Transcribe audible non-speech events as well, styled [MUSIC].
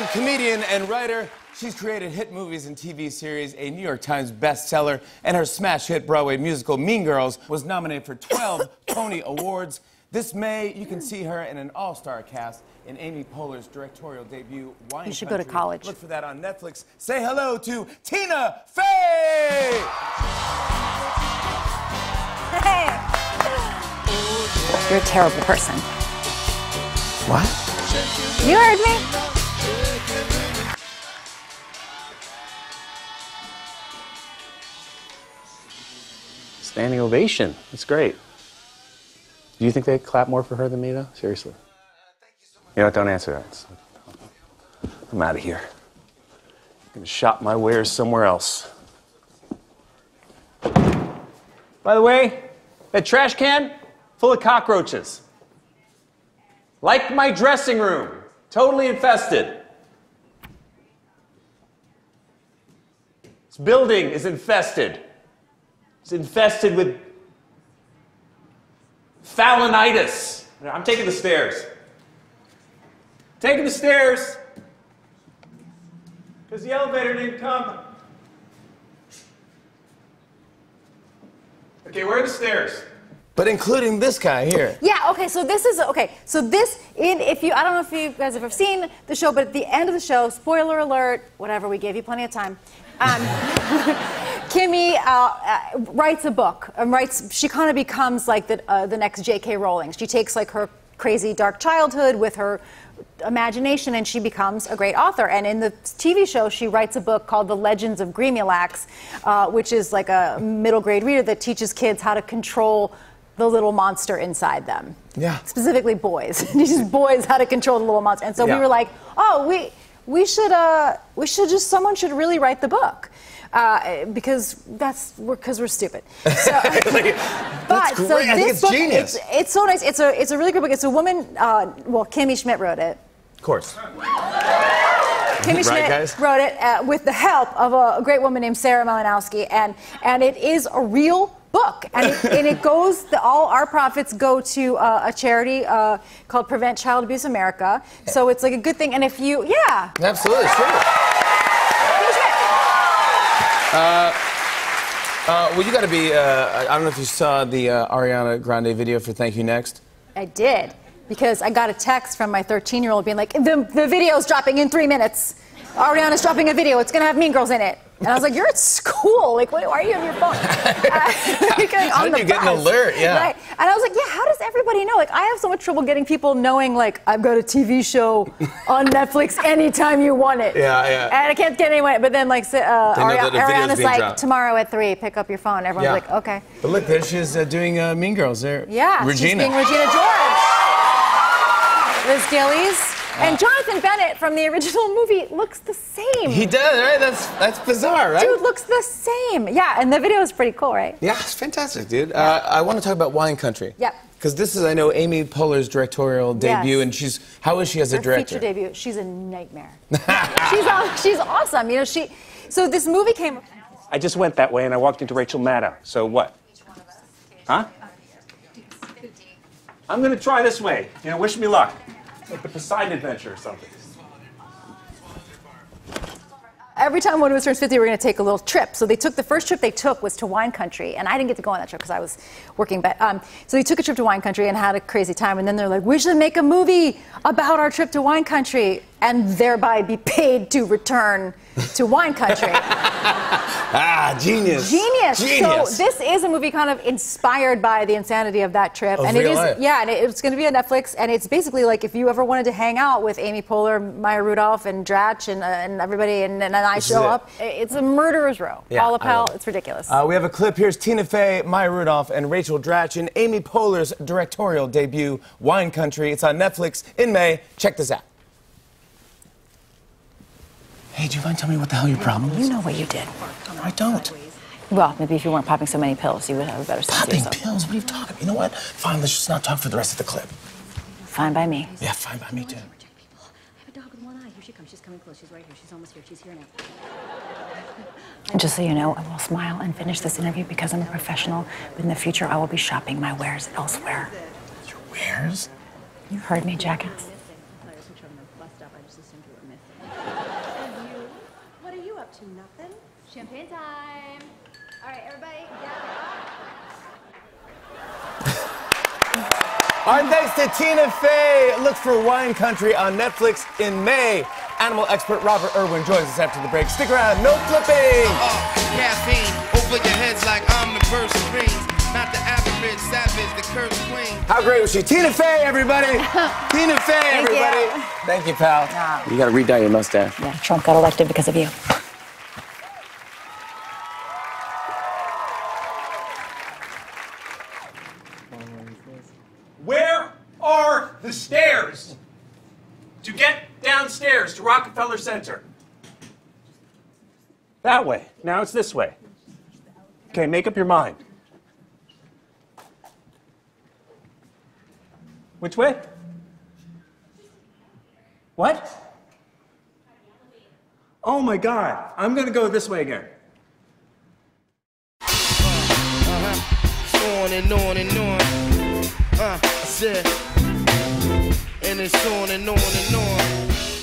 and comedian and writer. She's created hit movies and TV series, a New York Times bestseller, and her smash hit Broadway musical Mean Girls was nominated for 12 [COUGHS] Tony Awards. This May, you can see her in an all-star cast in Amy Poehler's directorial debut, Wine You should go to college. Look for that on Netflix. Say hello to Tina Fey! Hey. You're a terrible person. What? You heard me. Standing ovation. It's great. Do you think they'd clap more for her than me, though? Seriously. You know what? Don't answer that. I'm out of here. I'm gonna shop my wares somewhere else. By the way, that trash can full of cockroaches. Like my dressing room, totally infested. This building is infested. It's infested with Fallonitis. I'm taking the stairs. Taking the stairs. Because the elevator didn't come. Okay, where are the stairs? But including this guy here. Yeah, okay, so this is okay. So this in if you I don't know if you guys have ever seen the show, but at the end of the show, spoiler alert, whatever, we gave you plenty of time. Um, [LAUGHS] Kimmy uh, uh, writes a book. And writes. She kind of becomes like the uh, the next J.K. Rowling. She takes like her crazy dark childhood with her imagination and she becomes a great author and in the tv show she writes a book called the legends of Gremulax, uh, which is like a middle grade reader that teaches kids how to control the little monster inside them Yeah. specifically boys [LAUGHS] teaches boys how to control the little monster and so Yeah. we were like oh we we should uh we should just someone should really write the book uh, because that's we're because we're stupid. So, [LAUGHS] but think it's book. It's, it's so nice. It's a it's a really good book. It's a woman. Uh, well, Kimmy Schmidt wrote it. Of course. Kimmy Right, Schmidt guys? wrote it uh, with the help of a, a great woman named Sarah Malinowski, and and it is a real book, and it, and it goes. The, all our profits go to uh, a charity uh, called Prevent Child Abuse America. So it's like a good thing. And if you, yeah, Absolutely, sure. Schmidt. Uh, well, you got to be. Uh, I don't know if you saw the uh, Ariana Grande video for "Thank You Next." I did because I got a text from my 13 year old being like, the, the video's dropping in three minutes. Ariana's dropping a video. It's going to have Mean Girls in it. And I was like, you're at school. Like, what, why are you on your phone? [LAUGHS] [LAUGHS] Uh, like, How on did the you get an alert? Yeah. Right. And I was like, yeah, how everybody know? Like, I have so much trouble getting people knowing, like, I've got a TV show [LAUGHS] on Netflix anytime you want it. Yeah, yeah. And I can't get anyone. But then, like, so, uh, They know that Ari- a Ariana's like, dropped. tomorrow at 3, pick up your phone. Everyone's Yeah. like, okay. But look, there she's uh, doing uh, Mean Girls. There. Yeah, Regina. she's being Regina George. Liz Gillies. And Jonathan Bennett from the original [LAUGHS] movie looks the same. He does, right? That's that's bizarre, right? Dude looks the same. Yeah, and the video is pretty cool, right? Yeah, it's fantastic, dude. Uh, I want to talk about Wine Country. Yep. Because this is, I know, Amy Poehler's directorial debut, Yes. and she's how is she as a Her director? feature debut. She's a nightmare. [LAUGHS] she's aw- she's awesome. You know, she. So this movie came. I just went that way and I walked into Rachel Maddow. So what? Huh? I'm gonna try this way. You know, wish me luck. Like the Poseidon Adventure or something. Every time one of us turns 50, we're going to take a little trip. So they took the first trip they took was to wine country, and I didn't get to go on that trip because I was working. But um, so they took a trip to wine country and had a crazy time. And then they're like, "We should make a movie about our trip to wine country, and thereby be paid to return to wine country." [LAUGHS] ah, genius. Genius. Genius. So this is a movie kind of inspired by the insanity of that trip, Of and it is life. yeah, and it's going to be on Netflix, and it's basically like if you ever wanted to hang out with Amy Poehler, Maya Rudolph, and Dratch, and, uh, and everybody, and, and I This show it. up. It's a murderer's row. Yeah, Paula Pell, it. it's ridiculous. Uh, we have a clip. Here's Tina Fey, Maya Rudolph, and Rachel Dratch in Amy Poehler's directorial debut, Wine Country. It's on Netflix in May. Check this out. Hey, do you mind telling me what the hell your problem is. you know what you did. No, I don't. Well, maybe if you weren't popping so many pills, you would have a better sense of Popping yourself. pills? What are you talking? You know what? Fine, let's just not talk for the rest of the clip. Fine by me. Yeah, fine by me too. I have a dog with one eye. Here she comes. She's coming close. She's right here. She's almost here. She's here now. Just so you know, I will smile and finish this interview because I'm a professional. But in the future, I will be shopping my wares elsewhere. Your wares? You heard me, jackass. I was in trouble. Bus stop. I just assumed you were missing. And you? What are you up to? Nothing? Champagne time. All right, everybody, gather up. Our thanks to Tina Fey. Look for Wine Country on Netflix in May. Animal expert Robert Irwin joins us after the break. Stick around, no flipping. Uh, caffeine over your heads like I'm the first rings. Not the average savage, the cursed queen. How great was she? Tina Fey, everybody. [LAUGHS] Tina Fey, everybody. you. Thank you, pal. You gotta re-dye your mustache. Yeah, Trump got elected because of you. Where are the stairs to get downstairs to Rockefeller Center? That way. Now it's this way. Okay, make up your mind. Which way? What? Oh my God. I'm to go this way again. Uh-huh. On and on and on. Uh, said, and it's on and on and on.